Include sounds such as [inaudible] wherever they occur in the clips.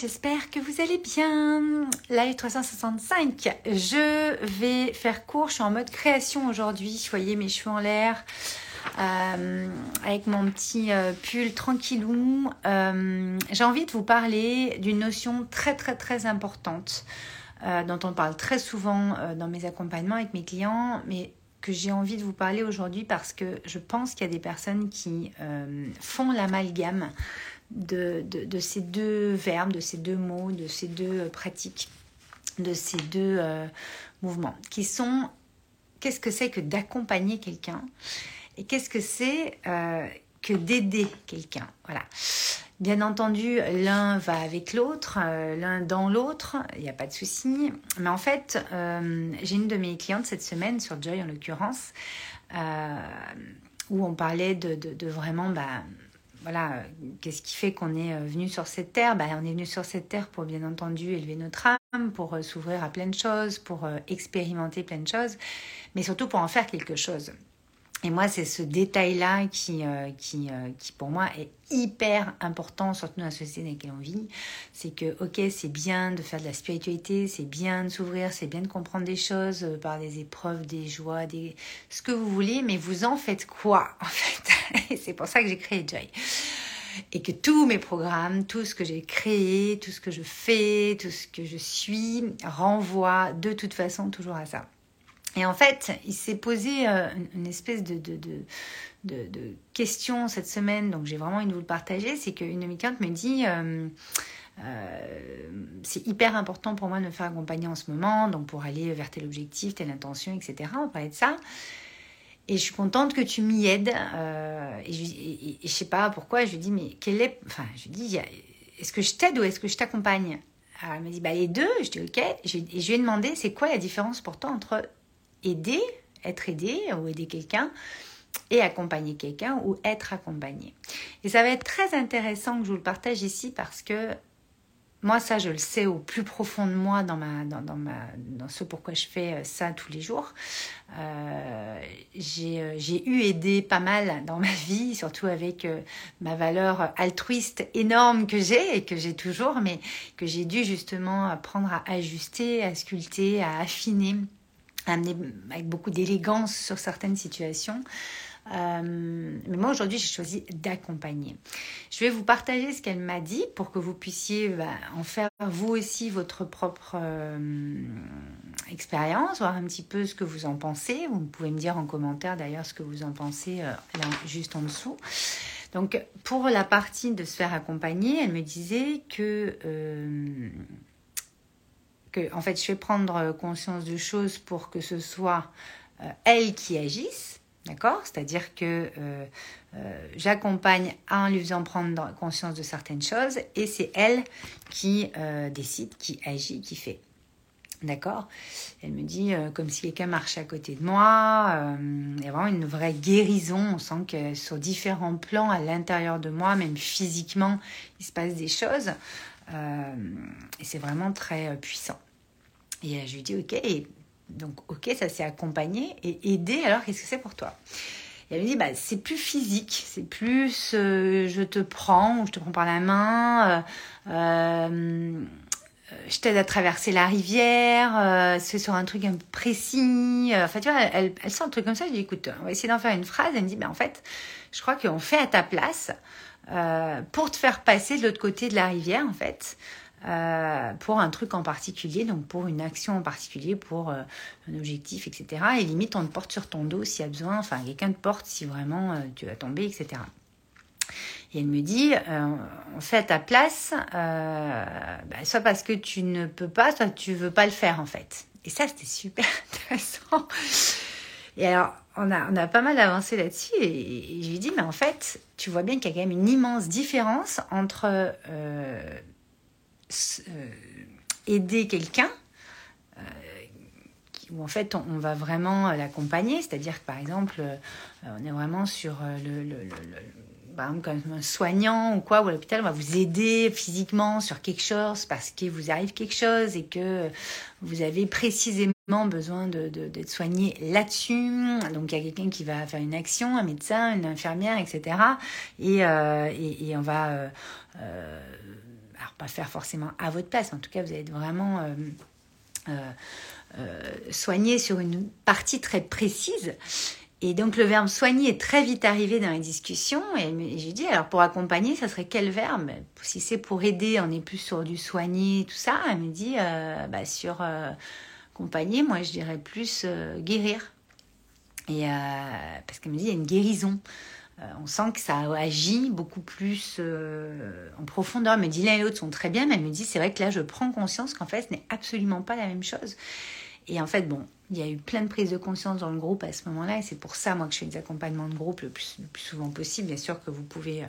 j'espère que vous allez bien. Live 365, je vais faire court, je suis en mode création aujourd'hui. Vous voyez mes cheveux en l'air, euh, avec mon petit euh, pull tranquillou. Euh, j'ai envie de vous parler d'une notion très très très importante dont on parle très souvent dans mes accompagnements avec mes clients, mais que j'ai envie de vous parler aujourd'hui parce que je pense qu'il y a des personnes qui font l'amalgame de, de, ces deux verbes, de ces deux mots, de ces deux euh, pratiques, de ces deux euh, mouvements, qui sont qu'est-ce que c'est que d'accompagner quelqu'un et qu'est-ce que c'est euh, que d'aider quelqu'un. Voilà. Bien entendu, l'un va avec l'autre, l'un dans l'autre, il n'y a pas de souci. Mais en fait, j'ai une de mes clientes cette semaine, sur Joy en l'occurrence, où on parlait de, de, de vraiment bah, voilà, qu'est-ce qui fait qu'on est euh, venu sur cette terre? Ben, On est venu sur cette terre pour bien entendu élever notre âme, pour euh, s'ouvrir à plein de choses, pour euh, expérimenter plein de choses, mais surtout pour en faire quelque chose. Et moi, c'est ce détail-là qui, qui, qui, pour moi, est hyper important, surtout dans la société dans laquelle on vit. C'est que, ok, c'est bien de faire de la spiritualité, c'est bien de s'ouvrir, c'est bien de comprendre des choses par des épreuves, des joies, des... ce que vous voulez, mais vous en faites quoi, en fait? [laughs] c'est pour ça que j'ai créé Joy. Et que tous mes programmes, tout ce que j'ai créé, tout ce que je fais, tout ce que je suis, renvoie de toute façon toujours à ça. Et en fait, il s'est posé euh, une espèce de, de, de, question cette semaine, donc j'ai vraiment envie de vous le partager, c'est qu'une de mes clientes me dit... Euh, euh, c'est hyper important pour moi de me faire accompagner en ce moment, donc pour aller vers tel objectif, telle intention, etc. On parlait de ça. Et je suis contente que tu m'y aides. Euh, et, je, et, sais pas pourquoi. Je lui dis, mais quelle est. Enfin, je dis, est-ce que je t'aide ou est-ce que je t'accompagne? Alors elle m'a dit, bah les deux. Je dis, ok. et je lui ai demandé, c'est quoi la différence pour toi entre aider, être aidé ou aider quelqu'un et accompagner quelqu'un ou être accompagné? Et ça va être très intéressant que je vous le partage ici parce que moi, ça, je le sais au plus profond de moi, dans, ma, dans, ma, dans ce pourquoi je fais euh, ça tous les jours. Euh, euh, j'ai eu aidé pas mal dans ma vie, surtout avec ma valeur altruiste énorme que j'ai et que j'ai toujours, mais que j'ai dû justement apprendre à ajuster, à sculpter, à affiner, à amener avec beaucoup d'élégance sur certaines situations. Euh, mais moi aujourd'hui j'ai choisi d'accompagner. Je vais vous partager ce qu'elle m'a dit pour que vous puissiez bah, en faire vous aussi votre propre euh, expérience, voir un petit peu ce que vous en pensez. Vous pouvez me dire en commentaire d'ailleurs ce que vous en pensez euh, juste en dessous. Donc pour la partie de se faire accompagner, elle me disait que que en fait je vais prendre conscience de choses pour que ce soit elle qui agisse D'accord? C'est-à-dire que euh, euh, j'accompagne en lui faisant prendre conscience de certaines choses et c'est elle qui euh, décide, qui agit, qui fait. D'accord? Elle me dit comme si quelqu'un marchait à côté de moi. il y a vraiment une vraie guérison. On sent que sur différents plans à l'intérieur de moi, même physiquement, il se passe des choses. et c'est vraiment très puissant. Et je lui dis, ok, donc, ok, ça s'est accompagné. Et aider, alors, qu'est-ce que c'est pour toi? Elle me dit, bah, c'est plus physique, c'est plus euh, je te prends, je te prends par la main, euh, euh, je t'aide à traverser la rivière, c'est sur un truc un peu précis. Enfin, tu vois, elle, elle sent un truc comme ça. Je dis, écoute, on va essayer d'en faire une phrase. Elle me dit, bah, en fait, je crois qu'on fait à ta place pour te faire passer de l'autre côté de la rivière, en fait. Euh, pour un truc en particulier, donc pour une action en particulier, pour euh, un objectif, etc. Et limite, on te porte sur ton dos s'il y a besoin, enfin, quelqu'un te porte si vraiment euh, tu vas tomber, etc. Et elle me dit, on fait à ta place, bah, soit parce que tu ne peux pas, soit tu veux pas le faire en fait. Et ça, c'était super [laughs] intéressant. Et alors, on a, on a pas mal avancé là-dessus et, je lui dis, mais en fait, tu vois bien qu'il y a quand même une immense différence entre aider quelqu'un, euh, où en fait on, va vraiment l'accompagner, c'est-à-dire que par exemple euh, on est vraiment sur le, le, un soignant ou quoi, ou à l'hôpital, on va vous aider physiquement sur quelque chose parce qu'il vous arrive quelque chose et que vous avez précisément besoin d'être de, soigné là-dessus. Donc il y a quelqu'un qui va faire une action, un médecin, une infirmière, etc. Et, et, on va pas faire forcément à votre place, en tout cas, vous être vraiment soigné sur une partie très précise. Et donc le verbe soigner est très vite arrivé dans la discussion et j'ai dit alors pour accompagner ça serait quel verbe? Si c'est pour aider on est plus sur du soigner tout ça. Elle me dit euh, bah, sur euh, accompagner moi je dirais plus euh, guérir. Et parce qu'elle me dit il y a une guérison. On sent que ça agit beaucoup plus en profondeur. Elle me dit l'un et l'autre sont très bien mais elle me dit c'est vrai que là je prends conscience qu'en fait ce n'est absolument pas la même chose. Et en fait, bon, il y a eu plein de prises de conscience dans le groupe à ce moment-là, et c'est pour ça, moi, que je fais des accompagnements de groupe le plus, souvent possible. Bien sûr que vous pouvez euh,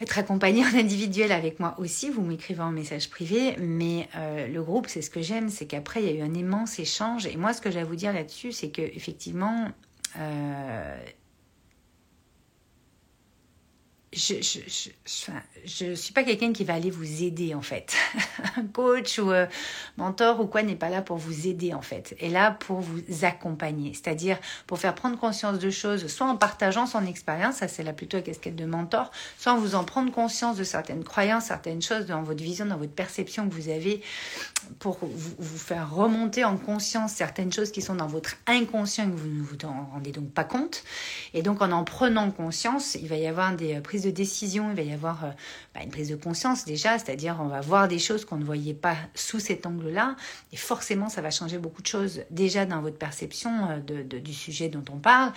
être accompagné [laughs] en individuel avec moi aussi, vous m'écrivez en message privé, mais euh, le groupe, c'est ce que j'aime, c'est qu'après, il y a eu un immense échange. Et moi, ce que j'ai à vous dire là-dessus, c'est que effectivement, euh, je je, suis pas quelqu'un qui va aller vous aider en fait. [laughs] Un coach ou euh, mentor ou quoi n'est pas là pour vous aider en fait. Est là pour vous accompagner, c'est-à-dire pour faire prendre conscience de choses, soit en partageant son expérience, ça c'est là plutôt la casquette de mentor, soit en vous en prendre conscience de certaines croyances, certaines choses dans votre vision, dans votre perception que vous avez, pour vous, vous faire remonter en conscience certaines choses qui sont dans votre inconscient et que vous ne vous en rendez donc pas compte. Et donc en en prenant conscience, il va y avoir des prises de décision, il va y avoir euh, bah, une prise de conscience déjà, c'est-à-dire on va voir des choses qu'on ne voyait pas sous cet angle-là, et forcément ça va changer beaucoup de choses déjà dans votre perception euh, du sujet dont on parle,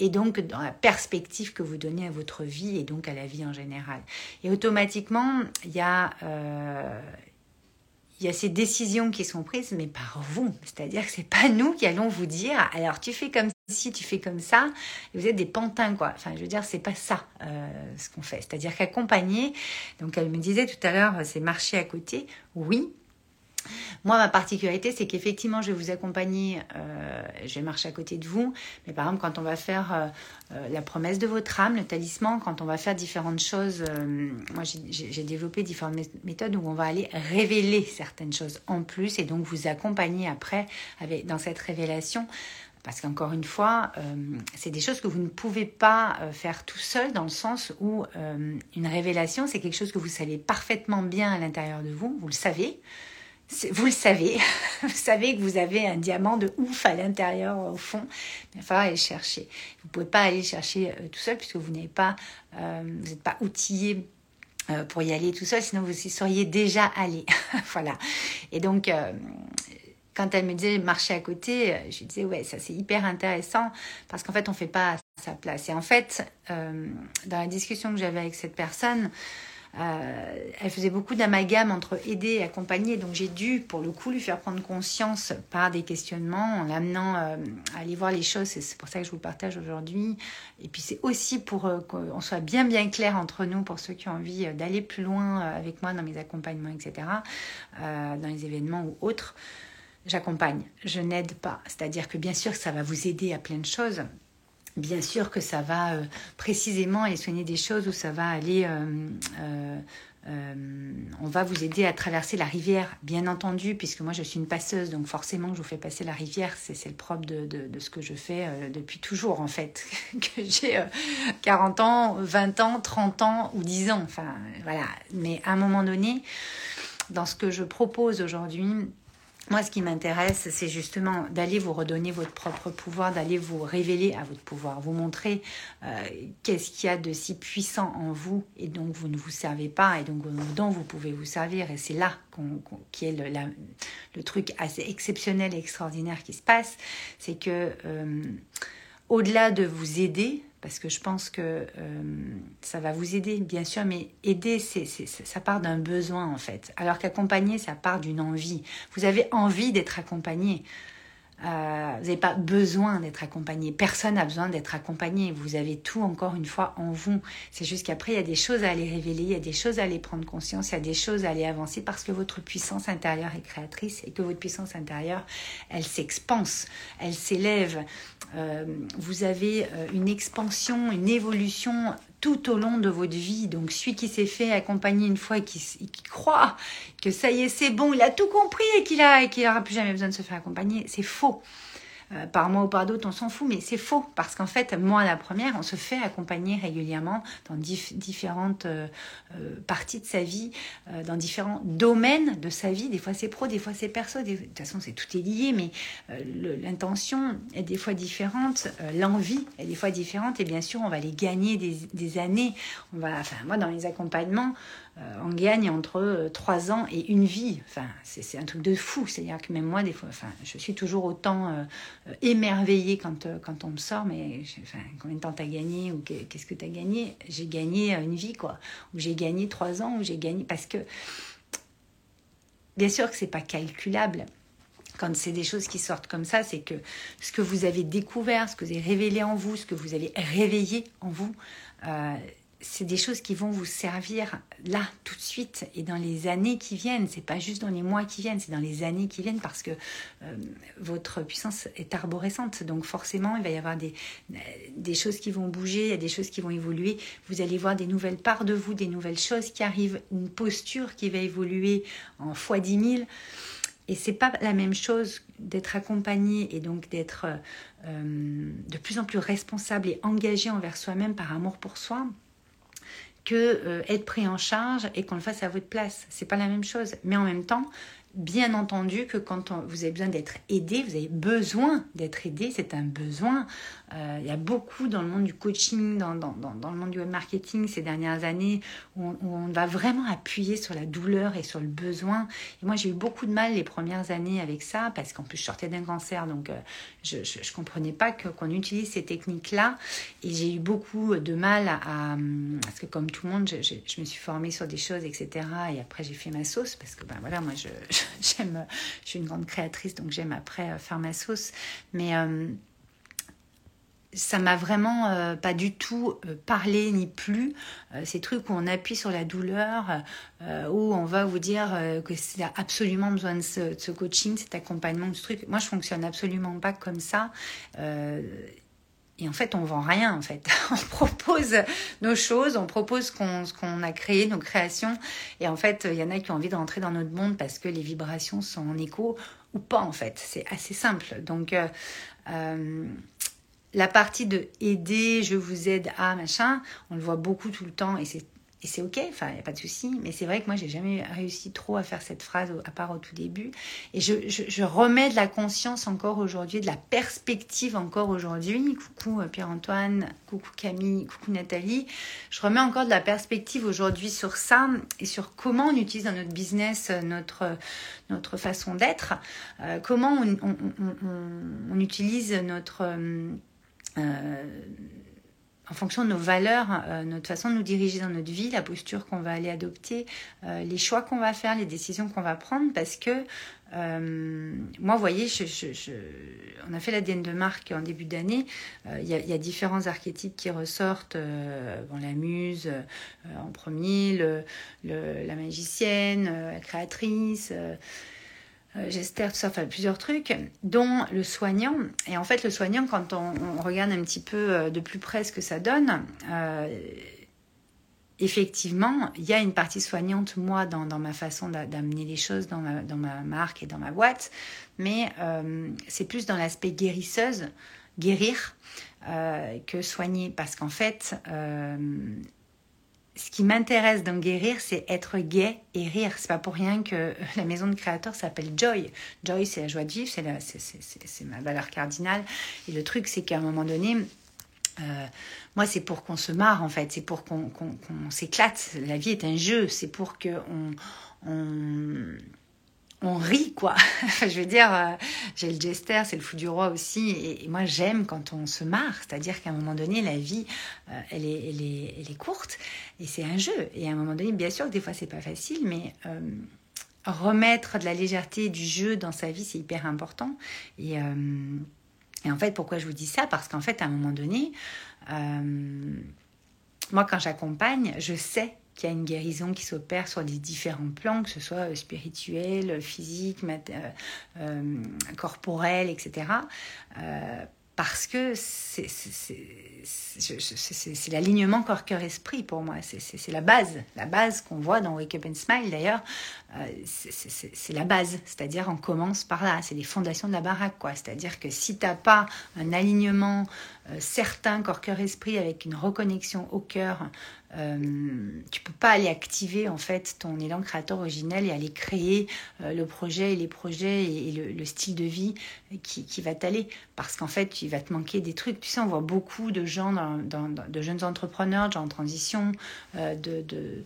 et donc dans la perspective que vous donnez à votre vie et donc à la vie en général. Et automatiquement, il y a, euh, il y a ces décisions qui sont prises, mais par vous. C'est-à-dire que c'est pas nous qui allons vous dire, alors tu fais comme si tu fais comme ça, vous êtes des pantins, quoi. Enfin, je veux dire, c'est pas ça euh, ce qu'on fait. C'est-à-dire qu'accompagner, donc elle me disait tout à l'heure, c'est marcher à côté. Oui, moi, ma particularité, c'est qu'effectivement, je vais vous accompagner, euh, je vais marcher à côté de vous. Mais par exemple, quand on va faire euh, euh, la promesse de votre âme, le talisman, quand on va faire différentes choses, moi, j'ai développé différentes méthodes où on va aller révéler certaines choses en plus et donc vous accompagner après dans cette révélation. Parce qu'encore une fois, c'est des choses que vous ne pouvez pas faire tout seul dans le sens où une révélation, c'est quelque chose que vous savez parfaitement bien à l'intérieur de vous, vous le savez vous le savez, [laughs] vous savez que vous avez un diamant de ouf à l'intérieur, au fond. Il va falloir aller chercher. Vous ne pouvez pas aller chercher euh, tout seul puisque vous n'êtes pas, euh, pas outillé euh, pour y aller tout seul, sinon vous y seriez déjà allé. [laughs] voilà. Et donc, quand elle me disait marcher à côté, je disais ouais, ça c'est hyper intéressant parce qu'en fait on fait pas à sa place. Et en fait, dans la discussion que j'avais avec cette personne, euh, elle faisait beaucoup d'amalgame entre aider et accompagner, donc j'ai dû, pour le coup, lui faire prendre conscience par des questionnements, en l'amenant euh, à aller voir les choses. C'est pour ça que je vous partage aujourd'hui. Et puis c'est aussi pour euh, qu'on soit bien bien clair entre nous, pour ceux qui ont envie d'aller plus loin avec moi dans mes accompagnements, etc., dans les événements ou autres. J'accompagne, je n'aide pas. C'est-à-dire que bien sûr ça va vous aider à plein de choses, Bien sûr que ça va euh, précisément aller soigner des choses où ça va aller... Euh, euh, on va vous aider à traverser la rivière, bien entendu, puisque moi je suis une passeuse, donc forcément je vous fais passer la rivière, c'est le propre de, ce que je fais depuis toujours en fait, [laughs] que j'ai 40 ans, 20 ans, 30 ans ou 10 ans, enfin voilà. Mais à un moment donné, dans ce que je propose aujourd'hui, moi, ce qui m'intéresse, c'est justement d'aller vous redonner votre propre pouvoir, d'aller vous révéler à votre pouvoir, vous montrer euh, qu'est-ce qu'il y a de si puissant en vous et donc vous ne vous servez pas et donc dont vous pouvez vous servir. Et c'est là qui est le, le, truc assez exceptionnel et extraordinaire qui se passe, c'est que euh, au-delà de vous aider, parce que je pense que euh, ça va vous aider, bien sûr, mais aider, c'est, ça part d'un besoin en fait. Alors qu'accompagner, ça part d'une envie. Vous avez envie d'être accompagné. Euh, vous n'avez pas besoin d'être accompagné. Personne n'a besoin d'être accompagné. Vous avez tout encore une fois en vous. C'est juste qu'après, il y a des choses à aller révéler, il y a des choses à aller prendre conscience, il y a des choses à aller avancer parce que votre puissance intérieure est créatrice et que votre puissance intérieure, elle s'expanse, elle s'élève. Euh, vous avez euh, une expansion, une évolution tout au long de votre vie. Donc celui qui s'est fait accompagner une fois et qui, croit que ça y est, c'est bon, il a tout compris et qu'il qu'il n'aura plus jamais besoin de se faire accompagner, c'est faux. Par moi ou par d'autres, on s'en fout, mais c'est faux parce qu'en fait, moi la première, on se fait accompagner régulièrement dans différentes parties de sa vie, dans différents domaines de sa vie. Des fois c'est pro, des fois c'est perso. De toute façon, c'est tout est lié, mais l'intention est des fois différente, l'envie est des fois différente, et bien sûr, on va les gagner des, des années. On va, enfin, moi, dans les accompagnements, euh, on gagne entre 3 euh, ans et une vie. Enfin, c'est un truc de fou. C'est-à-dire que même moi, des fois, enfin, je suis toujours autant euh, émerveillée quand, quand on me sort, mais enfin, combien de temps t'as gagné ou qu'est-ce que t'as gagné? J'ai gagné une vie, quoi. Ou j'ai gagné 3 ans, ou j'ai gagné. Parce que, bien sûr que c'est pas calculable quand c'est des choses qui sortent comme ça, c'est que ce que vous avez découvert, ce que vous avez révélé en vous, ce que vous avez réveillé en vous, c'est des choses qui vont vous servir là, tout de suite, et dans les années qui viennent. C'est pas juste dans les mois qui viennent, c'est dans les années qui viennent parce que euh, votre puissance est arborescente. Donc forcément, il va y avoir des, des choses qui vont bouger, il y a des choses qui vont évoluer. Vous allez voir des nouvelles parts de vous, des nouvelles choses qui arrivent, une posture qui va évoluer en fois dix mille. Et c'est pas la même chose d'être accompagné et donc d'être euh, de plus en plus responsable et engagé envers soi-même par amour pour soi que euh, être pris en charge et qu'on le fasse à votre place. C'est pas la même chose. Mais en même temps, bien entendu que quand vous avez besoin d'être aidé, vous avez besoin d'être aidé, c'est un besoin. Euh, il y a beaucoup dans le monde du coaching, dans, dans, dans, le monde du web marketing ces dernières années où on, va vraiment appuyer sur la douleur et sur le besoin. Et moi, j'ai eu beaucoup de mal les premières années avec ça parce qu'en plus, je sortais d'un cancer, donc euh, je ne comprenais pas qu'on utilise ces techniques-là. Et j'ai eu beaucoup de mal à, Parce que comme tout le monde, je, je, me suis formée sur des choses, etc. Et après, j'ai fait ma sauce parce que, ben voilà, moi, je [laughs] j'aime, je suis une grande créatrice, donc j'aime après euh, faire ma sauce. Mais euh, ça m'a vraiment euh, pas du tout parlé ni plus. ces trucs où on appuie sur la douleur, où on va vous dire que c'est absolument besoin de ce, coaching, cet accompagnement, ce truc. Moi, je fonctionne absolument pas comme ça. Et en fait, on vend rien, en fait. [laughs] on propose nos choses, on propose ce qu'on a créé, nos créations. Et en fait, il y en a qui ont envie de rentrer dans notre monde parce que les vibrations sont en écho ou pas, en fait. C'est assez simple. Donc, euh, euh, la partie de aider, je vous aide à machin, on le voit beaucoup tout le temps et c'est et c'est ok, enfin, il n'y a pas de souci, mais c'est vrai que moi, j'ai jamais réussi trop à faire cette phrase, à part au tout début. Et je, je, remets de la conscience encore aujourd'hui, de la perspective encore aujourd'hui. Coucou euh, Pierre-Antoine, coucou Camille, coucou Nathalie. Je remets encore de la perspective aujourd'hui sur ça et sur comment on utilise dans notre business euh, notre, notre façon d'être, euh, comment on, on, utilise notre. Euh, en fonction de nos valeurs, euh, notre façon de nous diriger dans notre vie, la posture qu'on va aller adopter, euh, les choix qu'on va faire, les décisions qu'on va prendre, parce que euh, moi, vous voyez, on a fait l'ADN de marque en début d'année. Il y, a différents archétypes qui ressortent. bon, la muse en premier, la magicienne, la créatrice. Euh, j'espère tout ça, enfin plusieurs trucs, dont le soignant. Et en fait, le soignant, quand on, regarde un petit peu euh, de plus près ce que ça donne, euh, effectivement, il y a une partie soignante, moi, dans, ma façon d'amener les choses dans ma, dans ma, marque et dans ma boîte, mais c'est plus dans l'aspect guérisseuse, guérir, que soigner. Parce qu'en fait, ce qui m'intéresse dans guérir, c'est être gai et rire. C'est pas pour rien que [laughs] la maison de créateur s'appelle Joy. Joy, c'est la joie de vivre, c'est ma valeur cardinale. Et le truc, c'est qu'à un moment donné, euh, moi, c'est pour qu'on se marre, en fait. C'est pour qu'on s'éclate. La vie est un jeu. C'est pour qu'on on, on rit, quoi. [laughs] je veux dire, euh, j'ai le jester, c'est le fou du roi aussi. Et, moi, j'aime quand on se marre. C'est-à-dire qu'à un moment donné, la vie, euh, elle, est, elle, est, elle, est, courte et c'est un jeu. Et à un moment donné, bien sûr que des fois, c'est pas facile, mais euh, remettre de la légèreté du jeu dans sa vie, c'est hyper important. Et, et, en fait, pourquoi je vous dis ça? Parce qu'en fait, à un moment donné, moi, quand j'accompagne, je sais qu'il y a une guérison qui s'opère sur des différents plans, que ce soit euh, spirituel, physique, euh, euh, corporel, etc. parce que c'est l'alignement corps-cœur-esprit pour moi. C'est la base, la base qu'on voit dans Wake Up and Smile d'ailleurs. C'est la base. C'est-à-dire, on commence par là. C'est les fondations de la baraque, quoi. C'est-à-dire que si tu n'as pas un alignement certain, corps, cœur, esprit, avec une reconnexion au cœur, euh, tu peux pas aller activer en fait ton élan créateur originel et aller créer euh, le projet et les projets et, le, style de vie qui, qui va t'aller parce qu'en fait il va te manquer des trucs tu sais on voit beaucoup de gens dans, de jeunes entrepreneurs de gens en transition euh, de, de,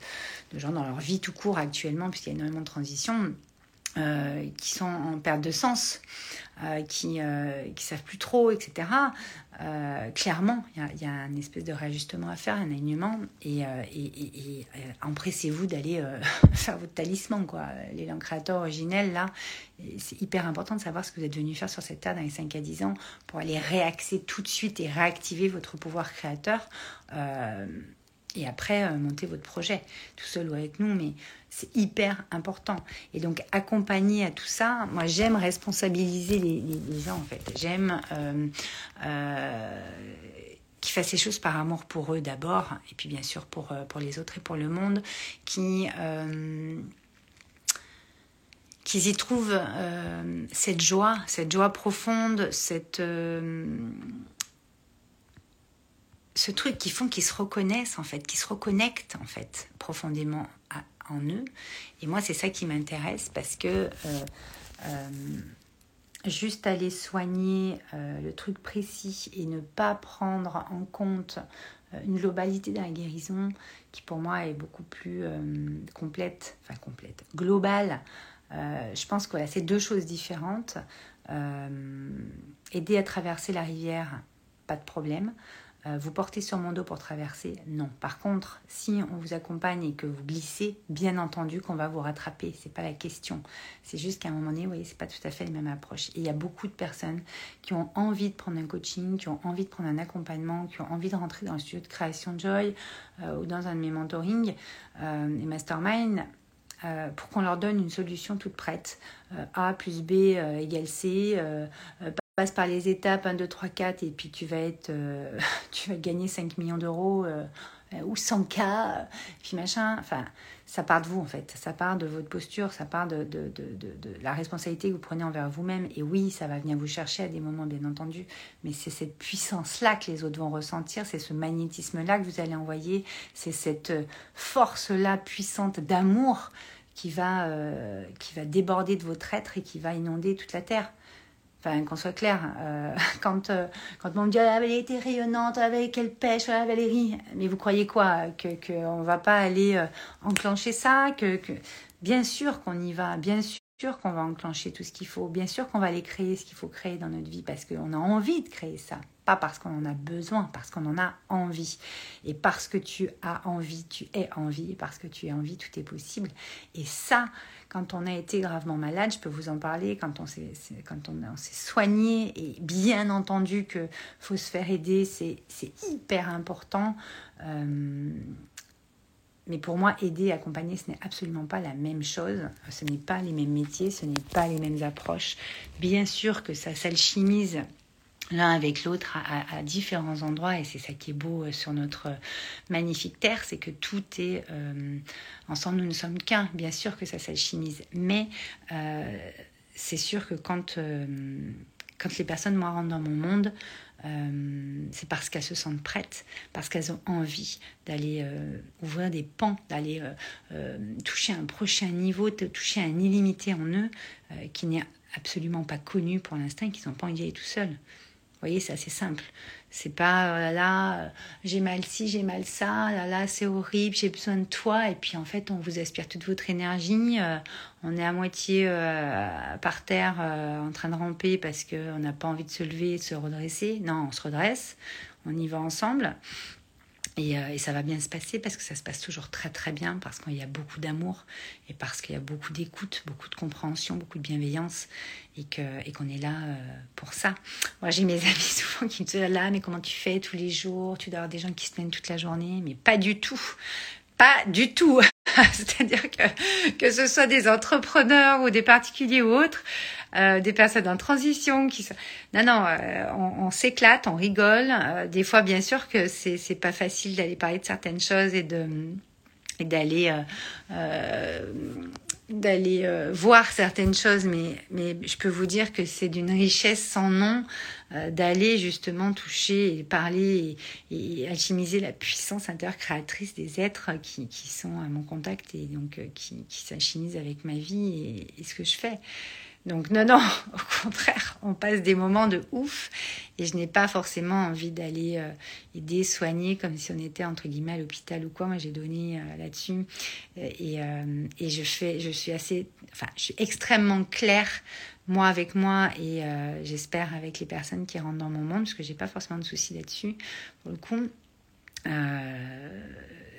de, gens dans leur vie tout court actuellement puisqu'il y a énormément de transition euh, qui sont en perte de sens, euh, qui ne savent plus trop, etc. Euh, clairement, il y, a une espèce de réajustement à faire, un alignement, et, et, et, empressez-vous d'aller [laughs] faire votre talisman. quoi. L'élan créateur originel, là, c'est hyper important de savoir ce que vous êtes venu faire sur cette terre dans les 5 à 10 ans pour aller réaxer tout de suite et réactiver votre pouvoir créateur et après euh, monter votre projet tout seul ou avec nous mais c'est hyper important. Et donc accompagner à tout ça moi j'aime responsabiliser les, gens en fait. J'aime euh, euh, qu'ils fassent ces choses par amour pour eux d'abord et puis bien sûr pour, pour les autres et pour le monde qui qu'ils y trouvent cette joie cette joie profonde cette ce truc qui font qu'ils se reconnaissent en fait, qu'ils se reconnectent en fait profondément en eux. Et moi, c'est ça qui m'intéresse parce que euh, euh, juste aller soigner euh, le truc précis et ne pas prendre en compte une globalité de la guérison qui pour moi est beaucoup plus complète, enfin complète, globale. je pense que c'est deux choses différentes. aider à traverser la rivière, pas de problème. Euh, vous portez sur mon dos pour traverser Non. Par contre, si on vous accompagne et que vous glissez, bien entendu qu'on va vous rattraper. C'est pas la question. C'est juste qu'à un moment donné, vous voyez, c'est pas tout à fait la même approche. Et il y a beaucoup de personnes qui ont envie de prendre un coaching, qui ont envie de prendre un accompagnement, qui ont envie de rentrer dans le studio de création Joy euh, ou dans un de mes mentoring euh, et mastermind. pour qu'on leur donne une solution toute prête. A plus B égale C, par les étapes 1, 2, 3, 4 et puis tu vas être euh, [laughs] tu vas gagner 5 millions d'euros euh, ou 100K, puis machin. Enfin, ça part de vous en fait. Ça part de votre posture, ça part de, de, de, la responsabilité que vous prenez envers vous-même. Et oui, ça va venir vous chercher à des moments, bien entendu. Mais c'est cette puissance-là que les autres vont ressentir. C'est ce magnétisme-là que vous allez envoyer. C'est cette force-là puissante d'amour qui va, euh, qui va déborder de votre être et qui va inonder toute la terre. Enfin, qu'on soit clair, euh, [laughs] quand, euh, quand on me dit ah, elle était rayonnante, avait quelle pêche, ah, Valérie. Mais vous croyez quoi Que qu'on ne va pas aller euh, enclencher ça que, que, Bien sûr qu'on y va, bien sûr qu'on va enclencher tout ce qu'il faut, bien sûr qu'on va aller créer ce qu'il faut créer dans notre vie parce qu'on a envie de créer ça. Pas parce qu'on en a besoin, parce qu'on en a envie. Et parce que tu as envie, tu es envie. Et parce que tu es envie, tout est possible. Et ça, quand on a été gravement malade, je peux vous en parler, quand on s'est, soigné, et bien entendu que faut se faire aider, c'est, hyper important. Euh, mais pour moi, aider, accompagner, ce n'est absolument pas la même chose. Ce n'est pas les mêmes métiers, ce n'est pas les mêmes approches. Bien sûr que ça s'alchimise l'un avec l'autre à, différents endroits et c'est ça qui est beau euh, sur notre magnifique terre, c'est que tout est euh, ensemble, nous ne sommes qu'un. Bien sûr que ça s'alchimise, mais euh, c'est sûr que quand, quand les personnes moi rentrent dans mon monde, c'est parce qu'elles se sentent prêtes, parce qu'elles ont envie d'aller ouvrir des pans, d'aller toucher un prochain niveau, de toucher un illimité en eux qui n'est absolument pas connu pour l'instant et qui n'ont pas envie d'y aller tout seuls voyez, c'est assez simple. C'est pas euh, là, euh, j'ai mal ci, j'ai mal ça, là, là, c'est horrible, j'ai besoin de toi. Et puis en fait, on vous aspire toute votre énergie. Euh, on est à moitié par terre en train de ramper parce qu'on n'a pas envie de se lever, de se redresser. Non, on se redresse, on y va ensemble. Euh, et, ça va bien se passer parce que ça se passe toujours très très bien, parce qu'il y a beaucoup d'amour et parce qu'il y a beaucoup d'écoute, beaucoup de compréhension, beaucoup de bienveillance et qu'on et qu'on est là euh, pour ça. Moi j'ai mes [laughs] amis souvent qui me disent là, mais comment tu fais tous les jours? Tu dois avoir des gens qui se plaignent toute la journée, mais pas du tout. Pas du tout. [laughs] C'est-à-dire que que ce soit des entrepreneurs ou des particuliers ou autres, euh, des personnes en transition qui sont... Non, non, euh, on, s'éclate, on rigole. Euh, des fois, bien sûr que c'est c'est pas facile d'aller parler de certaines choses et de et d'aller d'aller euh, voir certaines choses, mais, je peux vous dire que c'est d'une richesse sans nom euh, d'aller justement toucher et parler et, alchimiser la puissance intérieure créatrice des êtres qui, sont à mon contact et donc euh, qui, qui avec ma vie et, et ce que je fais. Donc non, non, [laughs] au contraire, on passe des moments de ouf et je n'ai pas forcément envie d'aller euh, aider, soigner comme si on était entre guillemets à l'hôpital ou quoi. Moi, j'ai donné euh, là-dessus et, euh, et, je fais, je suis assez, enfin, je suis extrêmement claire moi avec moi et j'espère avec les personnes qui rentrent dans mon monde parce que j'ai pas forcément de soucis là-dessus pour le coup.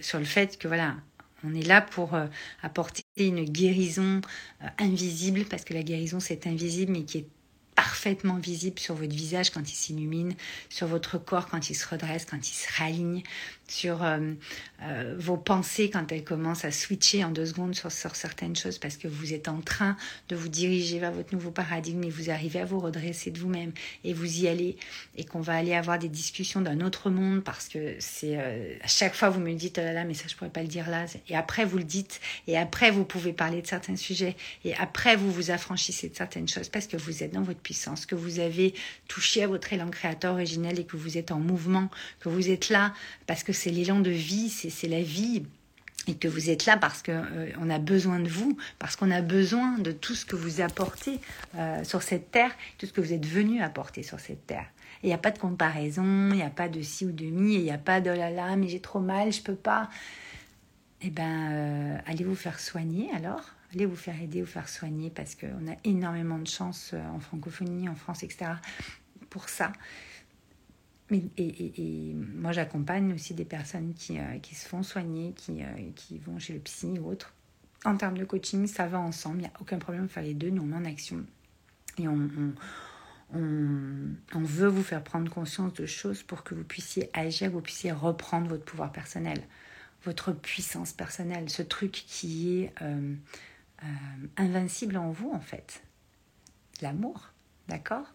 sur le fait que voilà, on est là pour euh, apporter une guérison euh, invisible, parce que la guérison c'est invisible, mais qui est parfaitement visible sur votre visage quand il s'illumine, sur votre corps quand il se redresse, quand il se raligne, sur euh, euh, vos pensées quand elles commencent à switcher en deux secondes sur, sur, certaines choses parce que vous êtes en train de vous diriger vers votre nouveau paradigme et vous arrivez à vous redresser de vous-même et vous y allez et qu'on va aller avoir des discussions d'un autre monde parce que c'est euh, à chaque fois vous me dites oh là là mais ça je pourrais pas le dire là. Et après vous le dites et après vous pouvez parler de certains sujets et après vous vous affranchissez de certaines choses parce que vous êtes dans votre puissance que vous avez touché à votre élan créateur originel et que vous êtes en mouvement que vous êtes là parce que c'est l'élan de vie, c'est la vie et que vous êtes là parce qu'on euh, a besoin de vous, parce qu'on a besoin de tout ce que vous apportez euh, sur cette terre, tout ce que vous êtes venu apporter sur cette terre. il n'y a pas de comparaison, il n'y a pas de si ou de mi, il n'y a pas de là là, mais j'ai trop mal, je peux pas. Eh ben, euh, allez vous faire soigner alors. Allez vous faire aider, vous faire soigner parce qu'on a énormément de chance en francophonie, en France, etc. pour ça et, moi, j'accompagne aussi des personnes qui, euh, se font soigner, qui, euh, qui vont chez le psy ou autre. En termes de coaching, ça va ensemble, il n'y a aucun problème de faire les deux, nous on met en action. Et on, on, on, veut vous faire prendre conscience de choses pour que vous puissiez agir, vous puissiez reprendre votre pouvoir personnel, votre puissance personnelle, ce truc qui est euh, invincible en vous en fait. L'amour, d'accord?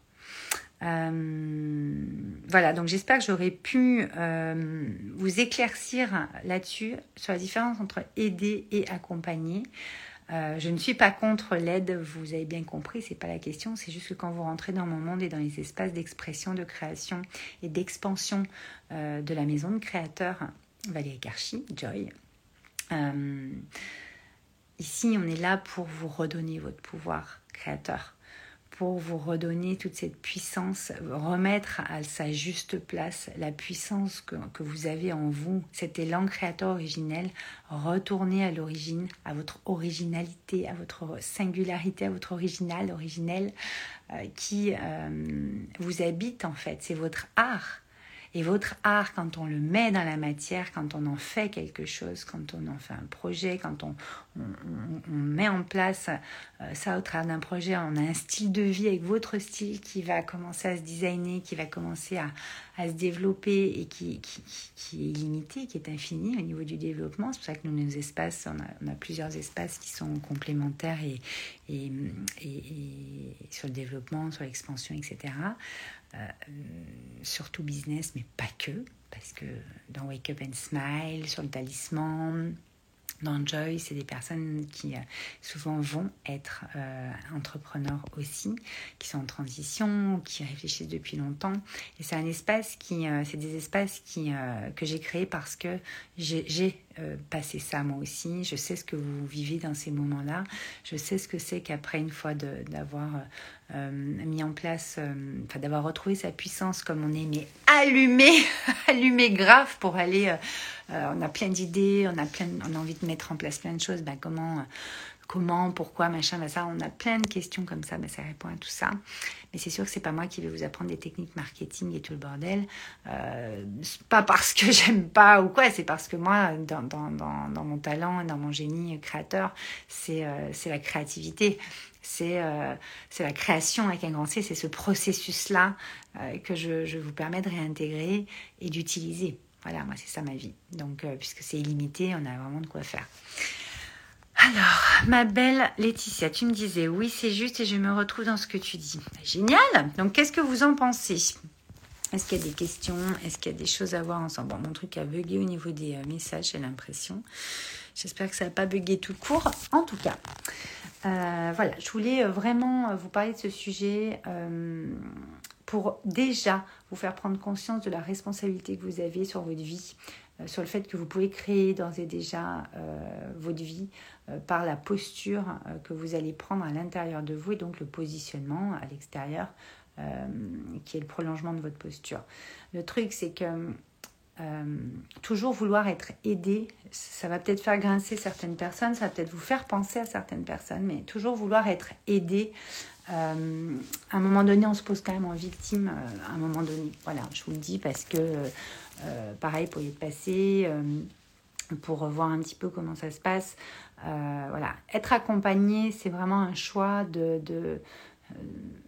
Euh, voilà, donc j'espère que j'aurai pu euh, vous éclaircir là-dessus, sur la différence entre aider et accompagner. Euh, je ne suis pas contre l'aide, vous avez bien compris, c'est pas la question, c'est juste que quand vous rentrez dans mon monde et dans les espaces d'expression, de création et d'expansion de la maison de créateur Valérie Karchi, Joy, ici on est là pour vous redonner votre pouvoir créateur pour vous redonner toute cette puissance, remettre à sa juste place la puissance que, vous avez en vous, cet élan créateur originel, retourner à l'origine, à votre originalité, à votre singularité, à votre original, originel, euh, qui euh, vous habite en fait. C'est votre art. Et votre art, quand on le met dans la matière, quand on en fait quelque chose, quand on en fait un projet, quand on, on, met en place euh, ça au travers d'un projet, on a un style de vie avec votre style qui va commencer à se designer, qui va commencer à, à se développer et qui, qui, qui, est illimité, qui est infini au niveau du développement. C'est pour ça que nous, nos espaces, on a, on a, plusieurs espaces qui sont complémentaires et, et, et, sur le développement, sur l'expansion, etc. Euh, surtout business, mais pas que, parce que dans Wake Up and Smile, sur le talisman, dans Joy, c'est des personnes qui euh, souvent vont être euh, entrepreneurs aussi, qui sont en transition, qui réfléchissent depuis longtemps. Et c'est un espace qui, c'est des espaces qui, que j'ai créés parce que j'ai passé ça moi aussi. Je sais ce que vous vivez dans ces moments-là. Je sais ce que c'est qu'après une fois d'avoir euh, mis en place, euh, d'avoir retrouvé sa puissance comme on est, mais allumé, [laughs] allumé grave pour aller. Euh, on a plein d'idées, on a plein, on a envie de mettre en place plein de choses. Ben comment, comment, pourquoi, machin, ben ça, on a plein de questions comme ça. Ben ça répond à tout ça. Mais c'est sûr que c'est pas moi qui vais vous apprendre des techniques marketing et tout le bordel. pas parce que [laughs] j'aime pas ou quoi, c'est parce que moi, dans, dans, dans, dans, mon talent dans mon génie créateur, c'est c'est la créativité euh, c'est la création avec un grand C, c'est ce processus-là euh, que je, vous permets de réintégrer et d'utiliser. Voilà, moi c'est ça ma vie. Donc, euh, puisque c'est illimité, on a vraiment de quoi faire. Alors, ma belle Laetitia, tu me disais oui, c'est juste et je me retrouve dans ce que tu dis. Génial Donc, qu'est-ce que vous en pensez? Est-ce qu'il y a des questions? Est-ce qu'il y a des choses à voir ensemble? Bon, mon truc a bugué au niveau des messages, j'ai l'impression. J'espère que ça n'a pas bugué tout court. En tout cas, euh, voilà, je voulais vraiment vous parler de ce sujet pour déjà vous faire prendre conscience de la responsabilité que vous avez sur votre vie, sur le fait que vous pouvez créer d'ores et déjà votre vie par la posture que vous allez prendre à l'intérieur de vous et donc le positionnement à l'extérieur qui est le prolongement de votre posture. Le truc, c'est que euh, toujours vouloir être aidé, ça va peut-être faire grincer certaines personnes, ça va peut-être vous faire penser à certaines personnes, mais toujours vouloir être aidé, euh, à un moment donné, on se pose quand même en victime, euh, à un moment donné. Voilà, je vous le dis parce que, pareil, pour y passer, pour voir un petit peu comment ça se passe, voilà, être accompagné, c'est vraiment un choix de, de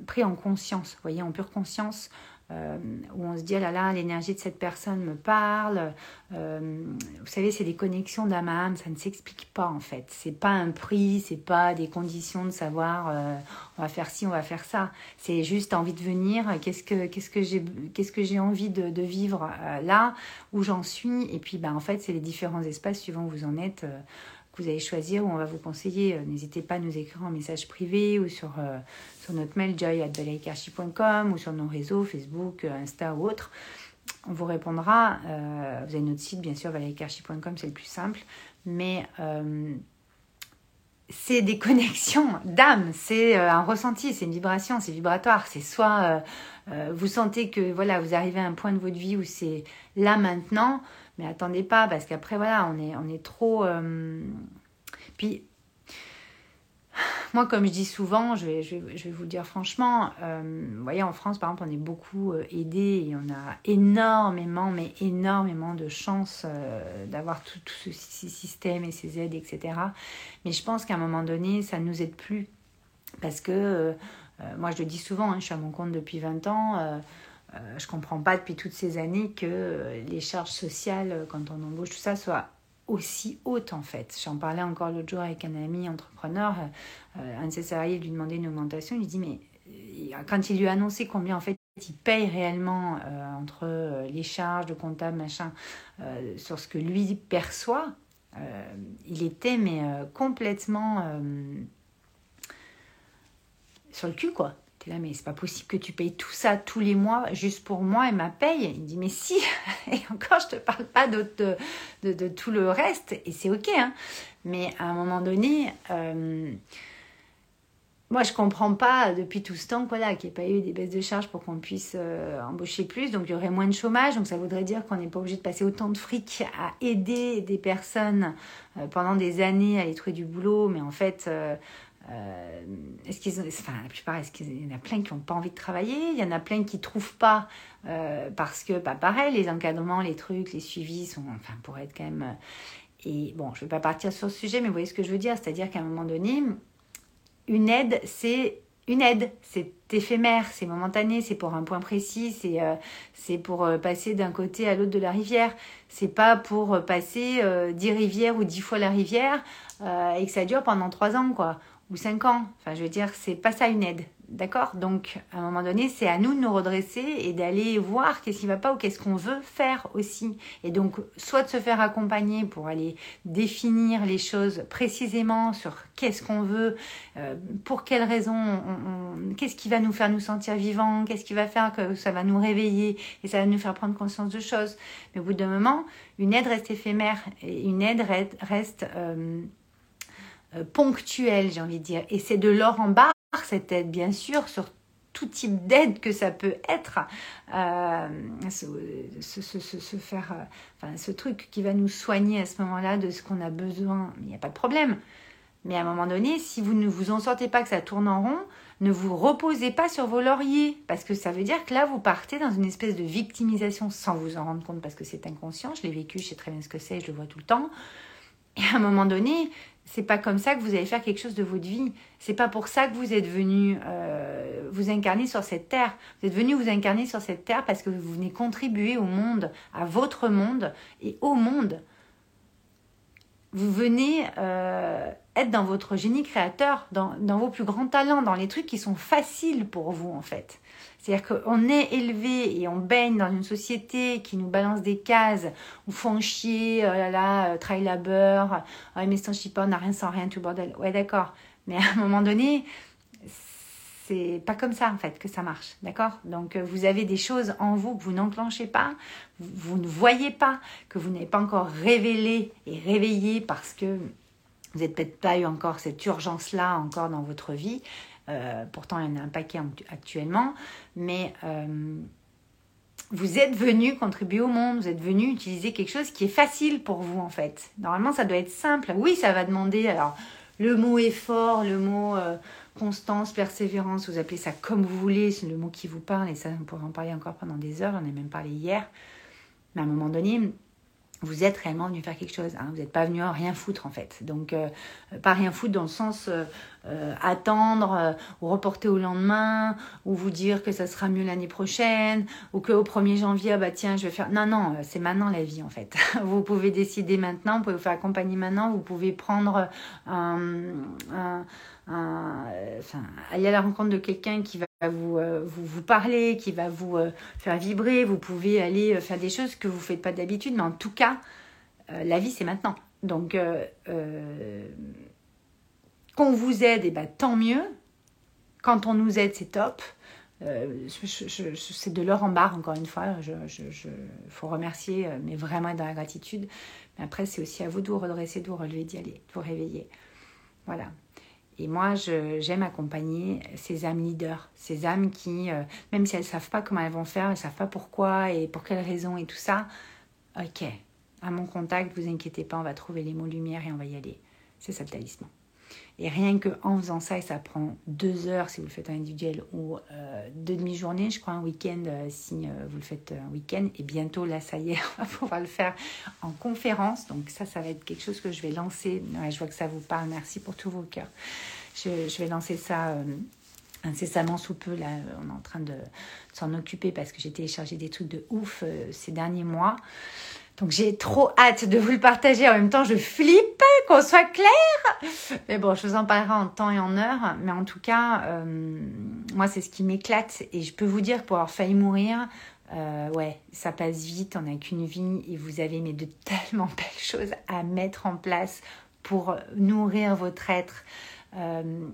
pris en conscience, voyez, en pure conscience. Euh, où on se dit, ah là là, l'énergie de cette personne me parle. Euh, vous savez, c'est des connexions d'âme à âme, ça ne s'explique pas en fait. C'est pas un prix, c'est pas des conditions de savoir euh, on va faire ci, on va faire ça. C'est juste envie de venir, qu'est-ce que, qu'est-ce que j'ai, qu'est-ce que j'ai envie de, vivre là, où j'en suis. Et puis, ben, en fait, c'est les différents espaces suivant où vous en êtes vous allez choisir, où on va vous conseiller. N'hésitez pas à nous écrire en message privé ou sur, sur notre mail joy.com ou sur nos réseaux Facebook, Insta ou autres. On vous répondra. Euh, vous avez notre site, bien sûr, valerikarchi.com, c'est le plus simple. Mais euh, c'est des [laughs] connexions d'âme, c'est euh, un ressenti, c'est une vibration, c'est vibratoire. C'est soit vous sentez que voilà, vous arrivez à un point de votre vie où c'est là maintenant, mais attendez pas parce qu'après voilà, on est on est trop. Puis moi, comme je dis souvent, je vais, je vais, vous dire franchement, euh, vous voyez, en France, par exemple, on est beaucoup euh, aidés et on a énormément, mais énormément de chance euh, d'avoir tout, tout ce, ces systèmes et ces aides, etc. Mais je pense qu'à un moment donné, ça ne nous aide plus. Parce que, moi, je le dis souvent, hein, je suis à mon compte depuis 20 ans. Je ne comprends pas depuis toutes ces années que les charges sociales, quand on embauche, tout ça, soient aussi haute en fait. J'en parlais encore l'autre jour avec un ami entrepreneur, euh, un de ses salariés lui demandait une augmentation, il lui dit mais euh, quand il lui a annoncé combien en fait il paye réellement euh, entre les charges de comptable machin sur ce que lui perçoit, il était mais complètement sur le cul quoi là, mais c'est pas possible que tu payes tout ça tous les mois juste pour moi et ma paye. Il dit, mais si, [laughs] et encore, je te parle pas de, de, tout le reste, et c'est ok, hein. Mais à un moment donné, euh, moi, je comprends pas depuis tout ce temps qu'il n'y ait pas eu des baisses de charges pour qu'on puisse euh, embaucher plus. Donc, il y aurait moins de chômage. Donc, ça voudrait dire qu'on n'est pas obligé de passer autant de fric à aider des personnes euh, pendant des années à aller trouver du boulot. Mais en fait, est-ce qu'ils la plupart, est-ce qu'il y en a plein qui n'ont pas envie de travailler? Il y en a plein qui ne trouvent pas euh, parce que, bah, pareil, les encadrements, les trucs, les suivis sont, enfin, pour être quand même. Euh, et bon, je ne vais pas partir sur ce sujet, mais vous voyez ce que je veux dire C'est-à-dire qu'à un moment donné, une aide, c'est une aide, c'est éphémère, c'est momentané, c'est pour un point précis, c'est c'est pour passer d'un côté à l'autre de la rivière. C'est pas pour passer dix rivières ou dix fois la rivière et que ça dure pendant trois ans, quoi ou 5 ans. Enfin, je veux dire, c'est pas ça une aide. D'accord? Donc, à un moment donné, c'est à nous de nous redresser et d'aller voir qu'est-ce qui va pas ou qu'est-ce qu'on veut faire aussi. Et donc, soit de se faire accompagner pour aller définir les choses précisément sur qu'est-ce qu'on veut, euh, pour quelles raisons, qu'est-ce qui va nous faire nous sentir vivants, qu'est-ce qui va faire que ça va nous réveiller et ça va nous faire prendre conscience de choses. Mais au bout d'un moment, une aide reste éphémère et une aide reste... Euh, ponctuelle, j'ai envie de dire. Et c'est de l'or en barre, cette aide, bien sûr, sur tout type d'aide que ça peut être, euh, ce, euh, ce truc qui va nous soigner à ce moment-là de ce qu'on a besoin, il n'y a pas de problème. Mais à un moment donné, si vous ne vous en sortez pas que ça tourne en rond, ne vous reposez pas sur vos lauriers, parce que ça veut dire que là, vous partez dans une espèce de victimisation sans vous en rendre compte, parce que c'est inconscient, je l'ai vécu, je sais très bien ce que c'est, je le vois tout le temps. Et à un moment donné, c'est pas comme ça que vous allez faire quelque chose de votre vie. C'est pas pour ça que vous êtes venu euh, vous incarner sur cette terre. Vous êtes venu vous incarner sur cette terre parce que vous venez contribuer au monde, à votre monde et au monde. Vous venez euh, être dans votre génie créateur, dans, dans vos plus grands talents, dans les trucs qui sont faciles pour vous en fait. C'est-à-dire qu'on est élevé et on baigne dans une société qui nous balance des cases, où font chier, oh là là, euh, travail labeur, oh, mais sans chipon, on n'a rien sans rien, tout bordel. Ouais, d'accord. Mais à un moment donné, c'est pas comme ça en fait que ça marche, d'accord? Donc euh, vous avez des choses en vous que vous n'enclenchez pas, vous, ne voyez pas, que vous n'avez pas encore révélé et réveillé parce que vous n'êtes peut-être pas eu encore cette urgence-là encore dans votre vie. Euh, pourtant, il y en a un paquet actuellement. Mais euh, vous êtes venu contribuer au monde, vous êtes venu utiliser quelque chose qui est facile pour vous, en fait. Normalement, ça doit être simple. Oui, ça va demander. Alors, le mot effort, le mot euh, constance, persévérance, vous appelez ça comme vous voulez, c'est le mot qui vous parle. Et ça, on pourrait en parler encore pendant des heures. J'en ai même parlé hier. Mais à un moment donné, vous êtes réellement venu faire quelque chose. Hein. Vous n'êtes pas venu rien foutre en fait. Donc, euh, pas rien foutre dans le sens euh, euh, attendre ou reporter au lendemain ou vous dire que ça sera mieux l'année prochaine ou qu'au 1er janvier, ah bah tiens, je vais faire. Non, non, c'est maintenant la vie en fait. [laughs] vous pouvez décider maintenant, vous pouvez vous faire accompagner maintenant, vous pouvez prendre un, un, enfin, aller à la rencontre de quelqu'un qui va vous, euh, vous, vous, parler, qui va vous euh, faire vibrer. Vous pouvez aller euh, faire des choses que vous ne faites pas d'habitude, mais en tout cas, la vie, c'est maintenant. Donc, qu'on vous aide, eh ben, tant mieux. Quand on nous aide, c'est top. c'est de l'or en barre, encore une fois. Il faut remercier, mais vraiment être dans la gratitude. Mais après, c'est aussi à vous de vous redresser, de vous relever, d'y aller, de vous réveiller. Voilà. Et moi, j'aime accompagner ces âmes leaders, ces âmes qui, euh, même si elles ne savent pas comment elles vont faire, elles ne savent pas pourquoi et pour quelles raisons et tout ça, ok, à mon contact, vous inquiétez pas, on va trouver les mots lumière et on va y aller. C'est ça le talisman. Et rien qu'en faisant ça, et ça prend deux heures si vous le faites en individuel ou euh, deux demi-journées, je crois, un week-end euh, si vous le faites un week-end. Et bientôt, là, ça y est, [laughs] on va pouvoir le faire en conférence. Donc ça, ça va être quelque chose que je vais lancer. je vois que ça vous parle. Merci pour tous vos cœurs. Je, vais lancer ça euh, incessamment sous peu. Là, on est en train de s'en occuper parce que j'ai téléchargé des trucs de ouf euh, ces derniers mois. Donc j'ai trop hâte de vous le partager. En même temps, je flippe qu'on soit clair. Mais bon, je vous en parlerai en temps et en heure. Mais en tout cas, euh, moi, c'est ce qui m'éclate. Et je peux vous dire, pour avoir failli mourir, ouais, ça passe vite. On n'a qu'une vie et vous avez mais de tellement [laughs] belles choses à mettre en place pour nourrir votre être, euh,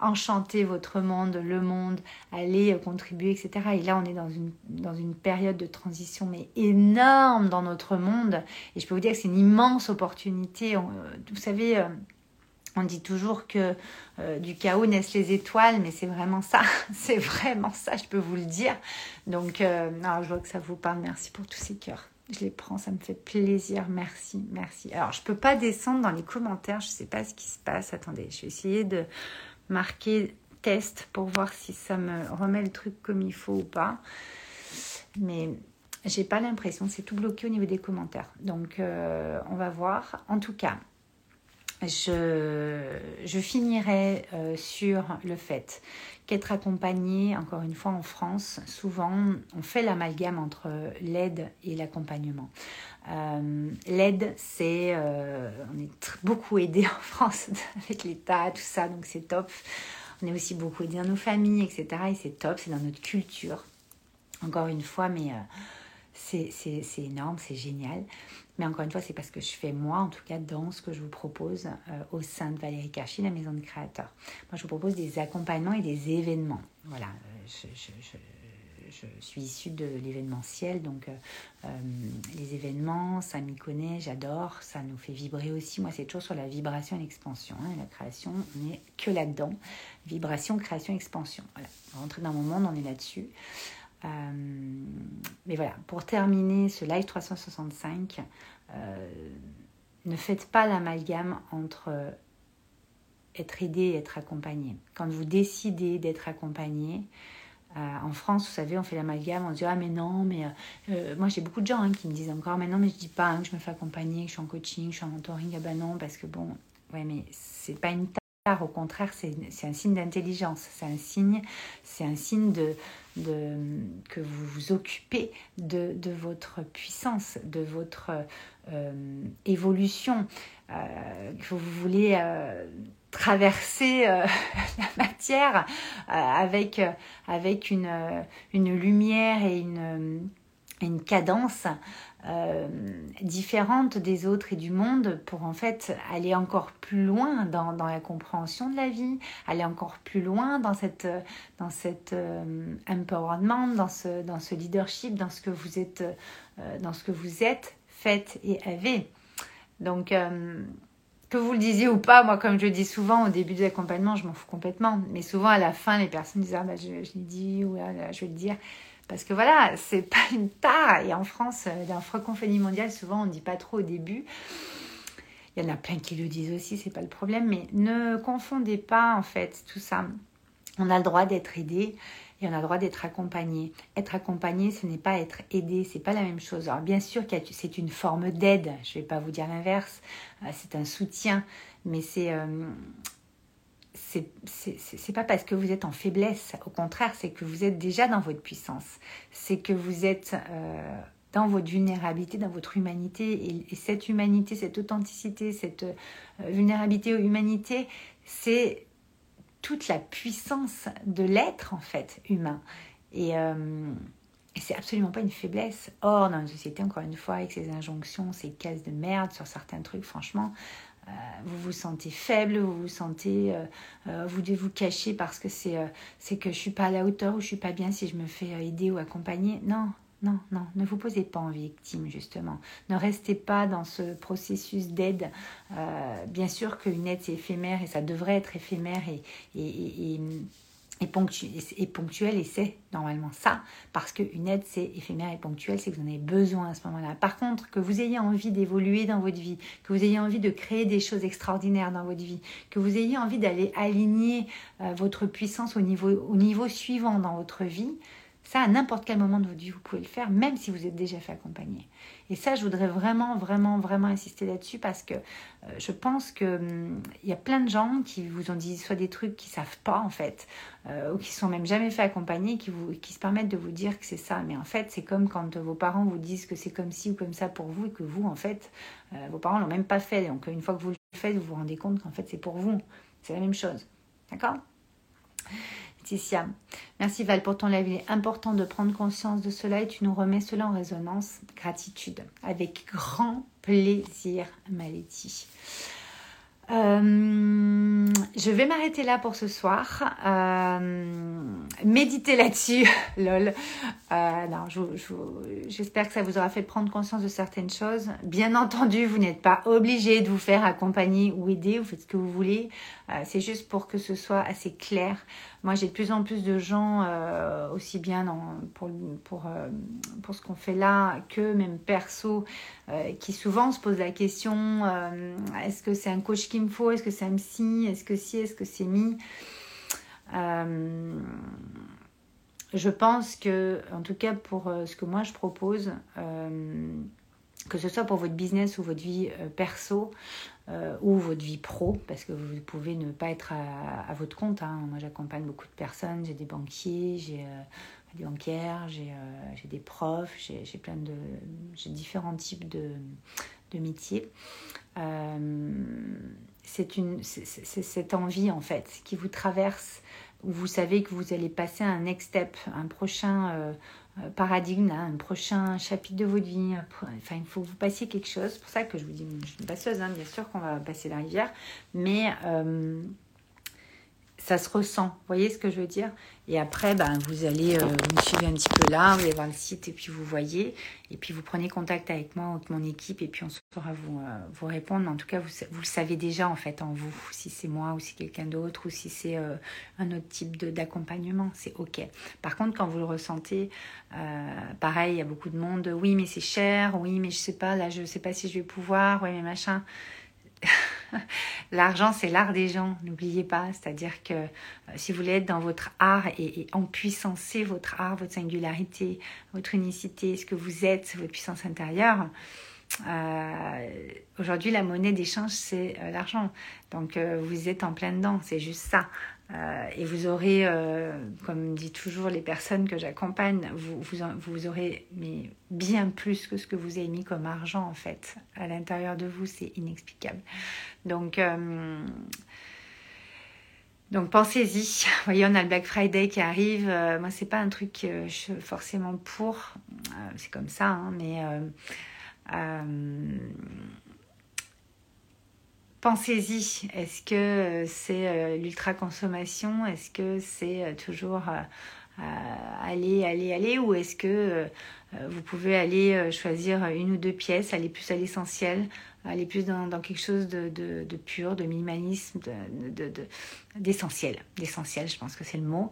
enchanter votre monde, le monde, aller euh, contribuer, etc. Et là, on est dans une, période de transition, mais énorme dans notre monde. Et je peux vous dire que c'est une immense opportunité. Euh, vous savez, on dit toujours que du chaos naissent les étoiles, mais c'est vraiment ça. [laughs] c'est vraiment ça, je peux vous le dire. Donc, je vois que ça vous parle. Merci pour tous ces cœurs. Je les prends, ça me fait plaisir. Merci, merci. Alors, je ne peux pas descendre dans les commentaires, je ne sais pas ce qui se passe. Attendez, je vais essayer de marquer test pour voir si ça me remet le truc comme il faut ou pas. Mais j'ai pas l'impression, c'est tout bloqué au niveau des commentaires. Donc, euh, on va voir. En tout cas, je, finirai euh, sur le fait qu'être accompagné, encore une fois en France, souvent on fait l'amalgame entre l'aide et l'accompagnement. Euh, l'aide, c'est, euh, on est beaucoup aidé en France [laughs] avec l'État, tout ça, donc c'est top. On est aussi beaucoup aidé dans nos familles, etc. Et c'est top, c'est dans notre culture. Encore une fois, mais c'est énorme, c'est génial. Mais encore une fois, c'est parce que je fais moi, en tout cas, dans ce que je vous propose euh, au sein de Valérie Karchi, la maison de créateurs. Moi, je vous propose des accompagnements et des événements. Voilà, euh, je, je, suis issue de l'événementiel, donc euh, les événements, ça m'y connaît, j'adore, ça nous fait vibrer aussi. Moi, c'est toujours sur la vibration et l'expansion. Hein, la création, on n'est que là-dedans. Vibration, création, expansion. Voilà, rentrer dans mon monde, on est là-dessus. Euh, mais voilà, pour terminer ce live 365, euh, ne faites pas l'amalgame entre être aidé et être accompagné. Quand vous décidez d'être accompagné, euh, en France, vous savez, on fait l'amalgame, on dit Ah, mais non, mais moi j'ai beaucoup de gens hein, qui me disent encore Mais non, mais je dis pas hein, que je me fais accompagner, que je suis en coaching, que je suis en mentoring. Ah, ben non, parce que bon, ouais, mais c'est pas une au contraire, c'est un signe d'intelligence, c'est un signe, c'est un signe de, que vous vous occupez de, votre puissance, de votre euh, évolution. que vous voulez traverser [laughs] la matière avec, avec une lumière et une, une cadence euh, différente des autres et du monde pour en fait aller encore plus loin dans, dans, la compréhension de la vie, aller encore plus loin dans cette, dans cette euh, empowerment, dans ce, dans ce leadership, dans ce que vous êtes, euh, dans ce que vous êtes, faites et avez. Donc que vous le disiez ou pas, moi comme je dis souvent au début de l'accompagnement, je m'en fous complètement. Mais souvent à la fin, les personnes disent ah, bah, je, l'ai dit ou ah, je vais le dire. Parce que voilà, c'est pas une tare. Et en France, euh, la francophonie mondiale, souvent on ne dit pas trop au début. Il y en a plein qui le disent aussi, c'est pas le problème. Mais ne confondez pas en fait tout ça. On a le droit d'être aidé et on a le droit d'être accompagné. Être accompagné, ce n'est pas être aidé, c'est pas la même chose. Alors bien sûr c'est une forme d'aide, je ne vais pas vous dire l'inverse, euh, c'est un soutien, mais c'est euh, c'est pas parce que vous êtes en faiblesse, au contraire, c'est que vous êtes déjà dans votre puissance. C'est que vous êtes euh, dans votre vulnérabilité, dans votre humanité. Et, cette humanité, cette authenticité, cette euh, vulnérabilité ou humanité, c'est toute la puissance de l'être, en fait, humain. Et. Euh, et c'est absolument pas une faiblesse. Or, dans une société, encore une fois, avec ces injonctions, ces cases de merde sur certains trucs, franchement, vous vous sentez faible, vous vous sentez, euh, euh, vous devez vous cacher parce que c'est c'est que je suis pas à la hauteur ou je suis pas bien si je me fais aider ou accompagner. Non, non, non, ne vous posez pas en victime justement. Ne restez pas dans ce processus d'aide. bien sûr qu'une aide c'est éphémère et ça devrait être éphémère et, et et, ponctuel, et c'est normalement ça, parce qu'une aide, c'est éphémère et ponctuel, c'est que vous en avez besoin à ce moment-là. Par contre, que vous ayez envie d'évoluer dans votre vie, que vous ayez envie de créer des choses extraordinaires dans votre vie, que vous ayez envie d'aller aligner euh, votre puissance au niveau suivant dans votre vie, ça, à n'importe quel moment de votre vie, vous pouvez le faire, même si vous êtes déjà fait accompagner. Et ça, je voudrais vraiment, vraiment, vraiment insister là-dessus parce que euh, je pense qu'il hum, y a plein de gens qui vous ont dit soit des trucs qu'ils savent pas en fait, euh, ou qui sont même jamais fait accompagner, qui, vous, qui se permettent de vous dire que c'est ça. Mais en fait, c'est comme quand vos parents vous disent que c'est comme ci ou comme ça pour vous et que vous, en fait, euh, vos parents l'ont même pas fait. Donc une fois que vous le faites, vous vous rendez compte qu'en fait, c'est pour vous. C'est la même chose. D'accord? Merci Val pour ton live. Il est important de prendre conscience de cela et tu nous remets cela en résonance. Gratitude. Avec grand plaisir, Malétie. Euh, je vais m'arrêter là pour ce soir. Euh, méditez là-dessus, [laughs] lol. Euh, j'espère que ça vous aura fait prendre conscience de certaines choses. Bien entendu, vous n'êtes pas obligé de vous faire accompagner ou aider. Vous faites ce que vous voulez. C'est juste pour que ce soit assez clair. Moi, j'ai de plus en plus de gens, euh, aussi bien pour, pour, euh, pour ce qu'on fait là que même perso, euh, qui souvent se posent la question est-ce que c'est un coach qu'il me faut? Est-ce que c'est un psy Est-ce que si? Est-ce que c'est mi? Je pense que, en tout cas, pour ce que moi je propose, que ce soit pour votre business ou votre vie perso, euh, ou votre vie pro, parce que vous pouvez ne pas être à, votre compte. Hein. Moi, j'accompagne beaucoup de personnes, j'ai des banquiers, j'ai euh, des banquières, j'ai euh, des profs, j'ai plein de... j'ai différents types de, de métiers. c'est cette envie, en fait, qui vous traverse, où vous savez que vous allez passer un next step, un prochain euh, paradigme, un prochain chapitre de votre vie. Enfin, il faut que vous passiez quelque chose. C'est pour ça que je vous dis, je suis une passeuse, hein, bien sûr qu'on va passer la rivière, mais euh, ça se ressent. Vous voyez ce que je veux dire? Et après, ben, vous allez euh, me suivez un petit peu là, vous allez voir le site et puis vous voyez. Et puis vous prenez contact avec moi, avec mon équipe, et puis on saura vous, euh, vous répondre. Mais en tout cas, vous, vous le savez déjà en fait en vous, si c'est moi ou si quelqu'un d'autre ou si c'est euh, un autre type d'accompagnement, c'est ok. Par contre, quand vous le ressentez, pareil, il y a beaucoup de monde. Oui, mais c'est cher. Oui, mais je sais pas. Là, je sais pas si je vais pouvoir. Oui, mais machin. [laughs] [laughs] L'argent, c'est l'art des gens, n'oubliez pas. C'est-à-dire que euh, si vous voulez être dans votre art et, en puissancer votre art, votre singularité, votre unicité, ce que vous êtes, votre puissance intérieure, aujourd'hui, la monnaie d'échange, c'est l'argent. Donc, vous êtes en plein dedans, c'est juste ça. Et vous aurez, comme dit toujours les personnes que j'accompagne, vous, vous, vous, aurez mais bien plus que ce que vous avez mis comme argent, en fait. À l'intérieur de vous, c'est inexplicable. Donc, donc pensez-y. Vous [laughs] voyez, on a le Black Friday qui arrive. Euh, moi, c'est pas un truc que je suis forcément pour. Euh, c'est comme ça, hein, mais euh, pensez-y. Est-ce que c'est l'ultra consommation Est-ce que c'est toujours aller, aller, aller? Ou est-ce que vous pouvez aller choisir une ou deux pièces, aller plus à l'essentiel aller plus dans, quelque chose de, de, pur, de minimalisme, d'essentiel. De, d'essentiel, je pense que c'est le mot.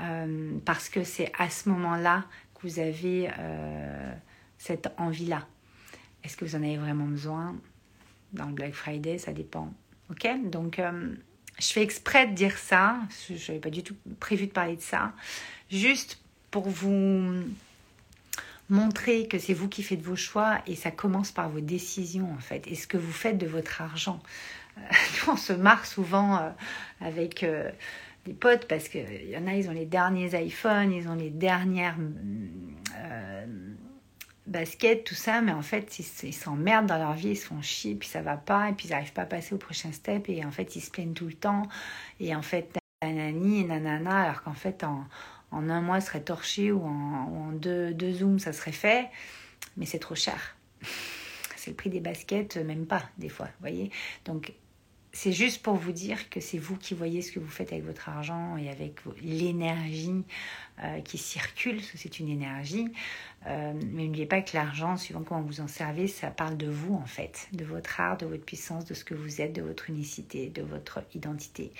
Euh, parce que c'est à ce moment-là que vous avez euh, cette envie-là. Est-ce que vous en avez vraiment besoin? Dans le Black Friday, ça dépend. Ok? Donc, euh, je fais exprès de dire ça. Je n'avais pas du tout prévu de parler de ça. Juste pour vous Montrez que c'est vous qui faites vos choix et ça commence par vos décisions en fait et ce que vous faites de votre argent. Euh, [laughs] on se marre souvent euh, avec des potes parce qu'il y en a, ils ont les derniers iPhones, ils ont les dernières baskets, tout ça, mais en fait, ils s'emmerdent dans leur vie, ils se font chier, puis ça va pas, et puis ils n'arrivent pas à passer au prochain step, et en fait, ils se plaignent tout le temps, et en fait, nanani nanana, alors qu'en fait, en, en un mois serait torché ou en, deux, deux zooms ça serait fait, mais c'est trop cher. [laughs] C'est le prix des baskets, même pas des fois, voyez. Donc c'est juste pour vous dire que c'est vous qui voyez ce que vous faites avec votre argent et avec l'énergie euh, qui circule, parce que c'est une énergie. Euh, mais n'oubliez pas que l'argent, suivant comment vous en servez, ça parle de vous en fait, de votre art, de votre puissance, de ce que vous êtes, de votre unicité, de votre identité.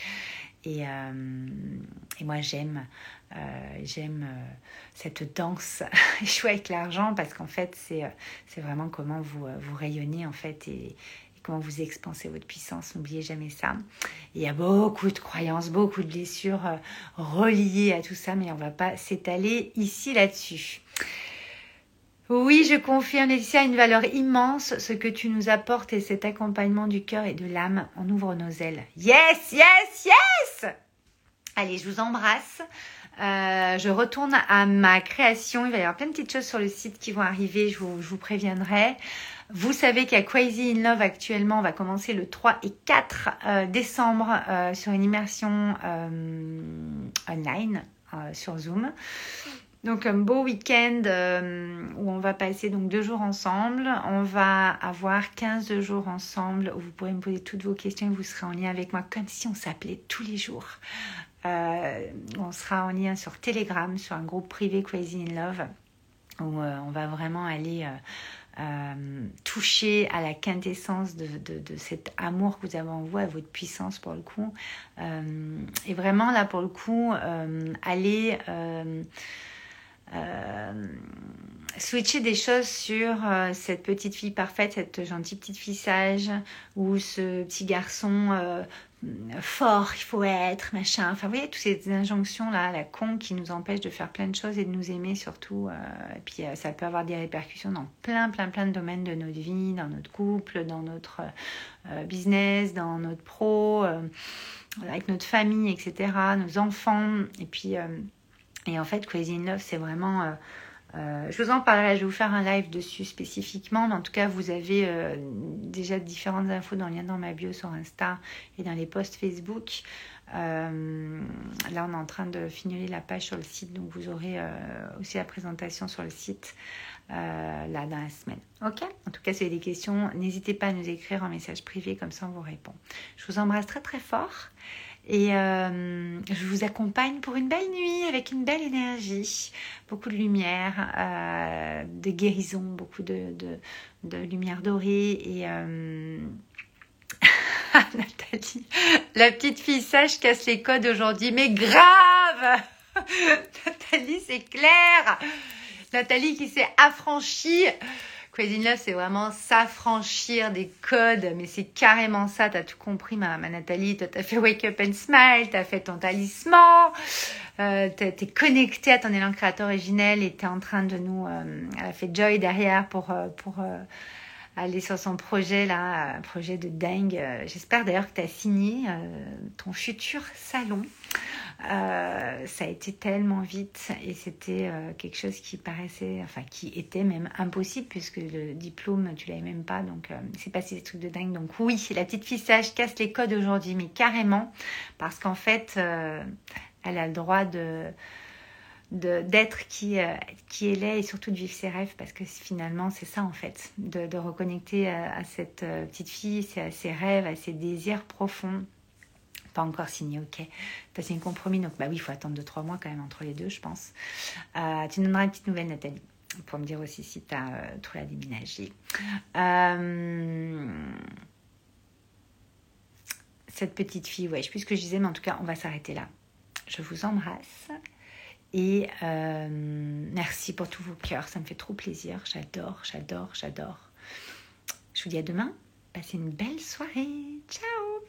Et, euh, moi, j'aime j'aime cette danse [laughs] échouée avec l'argent parce qu'en fait, c'est c'est vraiment comment vous, vous rayonnez en fait et, comment vous expansez votre puissance. N'oubliez jamais ça. il y a beaucoup de croyances, beaucoup de blessures reliées à tout ça, mais on va pas s'étaler ici là-dessus. Oui, je confirme, Laetitia, une valeur immense. Ce que tu nous apportes et cet accompagnement du cœur et de l'âme. On ouvre nos ailes. Yes, yes, yes Allez, je vous embrasse. Euh, je retourne à ma création. Il va y avoir plein de petites choses sur le site qui vont arriver. Je vous, préviendrai. Vous savez qu'il y a Crazy in Love actuellement. On va commencer le 3 et 4 euh, décembre euh, sur une immersion online sur Zoom. Donc un beau week-end euh, où on va passer donc deux jours ensemble. On va avoir 15 jours ensemble où vous pourrez me poser toutes vos questions et vous serez en lien avec moi comme si on s'appelait tous les jours. Euh, on sera en lien sur Telegram, sur un groupe privé Crazy in Love où euh, on va vraiment aller toucher à la quintessence de, de, cet amour que vous avez en vous, à votre puissance pour le coup. et vraiment là pour le coup, aller euh, switcher des choses sur euh, cette petite fille parfaite, cette gentille petite fille sage, ou ce petit garçon euh, fort, il faut être, machin. Enfin, vous voyez, toutes ces injonctions-là, la con, qui nous empêchent de faire plein de choses et de nous aimer surtout. et puis, ça peut avoir des répercussions dans plein, plein, plein de domaines de notre vie, dans notre couple, dans notre business, dans notre pro, avec notre famille, etc., nos enfants. Et puis et en fait, Crazy in Love, c'est vraiment... Euh, euh, je vous en parlerai, je vais vous faire un live dessus spécifiquement, mais en tout cas, vous avez euh, déjà différentes infos dans le lien dans ma bio sur Insta et dans les posts Facebook. là, on est en train de fignoler la page sur le site, donc vous aurez aussi la présentation sur le site là dans la semaine. Ok? En tout cas, si vous avez des questions, n'hésitez pas à nous écrire en message privé, comme ça on vous répond. Je vous embrasse très très fort. Et euh, je vous accompagne pour une belle nuit avec une belle énergie, beaucoup de lumière, euh, de guérison, beaucoup de, lumière dorée. Et euh... [laughs] Nathalie, la petite fille sage casse les codes aujourd'hui, mais grave [laughs] Nathalie, c'est clair Nathalie qui s'est affranchie Crazy Love, c'est vraiment s'affranchir des codes, mais c'est carrément ça, t'as tout compris, ma, ma Nathalie, toi t'as fait Wake Up and Smile, t'as fait ton talisman, euh, t'es connecté à ton élan créateur originel et t'es en train de nous... Euh, elle a fait Joy derrière pour... Euh, pour aller sur son projet là, un projet de dingue. J'espère d'ailleurs que tu as signé ton futur salon. Euh, ça a été tellement vite et c'était euh, quelque chose qui paraissait, enfin qui était même impossible puisque le diplôme tu l'avais même pas, donc euh, c'est passé des trucs de dingue. Donc oui, la petite fille sage casse les codes aujourd'hui, mais carrément parce qu'en fait, elle a le droit de d'être qui, qui elle est et surtout de vivre ses rêves parce que finalement c'est ça en fait, de, de reconnecter à, cette petite fille, à ses rêves, à ses désirs profonds pas encore signé, ok. Signé un compromis, donc bah oui, il faut attendre 2-3 mois quand même entre les deux, je pense. Euh, tu nous donneras une petite nouvelle, Nathalie, pour me dire aussi si tu as euh, tout la déménagé. Euh, cette petite fille, ouais, je sais plus ce que je disais, mais en tout cas, on va s'arrêter là. Je vous embrasse. Et merci pour tous vos cœurs, ça me fait trop plaisir. J'adore, j'adore, j'adore. Je vous dis à demain. Passez une belle soirée. Ciao